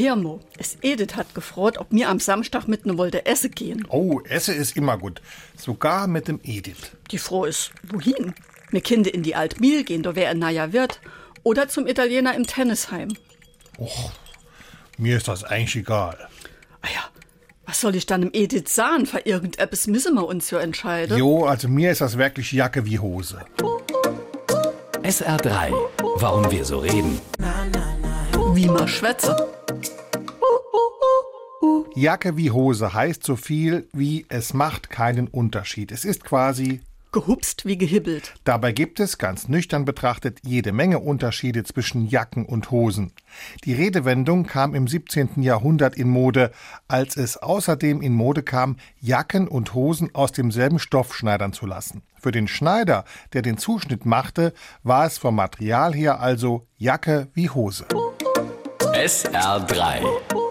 Hirmo, es Edith hat gefroht, ob mir am Samstag mit ne wollte essen gehen. Oh, Esse ist immer gut. Sogar mit dem Edith. Die froh ist, wohin? Mir Kinder in die Altmiel gehen, da wär ein neuer Wirt. Oder zum Italiener im Tennisheim. Mir ist das eigentlich egal. Ah ja, was soll ich dann im Edith sagen? Für irgendetwas müssen wir uns ja entscheiden. Jo, also mir ist das wirklich Jacke wie Hose. SR3. Warum wir so reden. Wie man schwätze. Jacke wie Hose heißt so viel wie es macht keinen Unterschied. Es ist quasi Gehupst wie gehibbelt. Dabei gibt es, ganz nüchtern betrachtet, jede Menge Unterschiede zwischen Jacken und Hosen. Die Redewendung kam im 17. Jahrhundert in Mode, als es außerdem in Mode kam, Jacken und Hosen aus demselben Stoff schneidern zu lassen. Für den Schneider, der den Zuschnitt machte, war es vom Material her also Jacke wie Hose. SR3.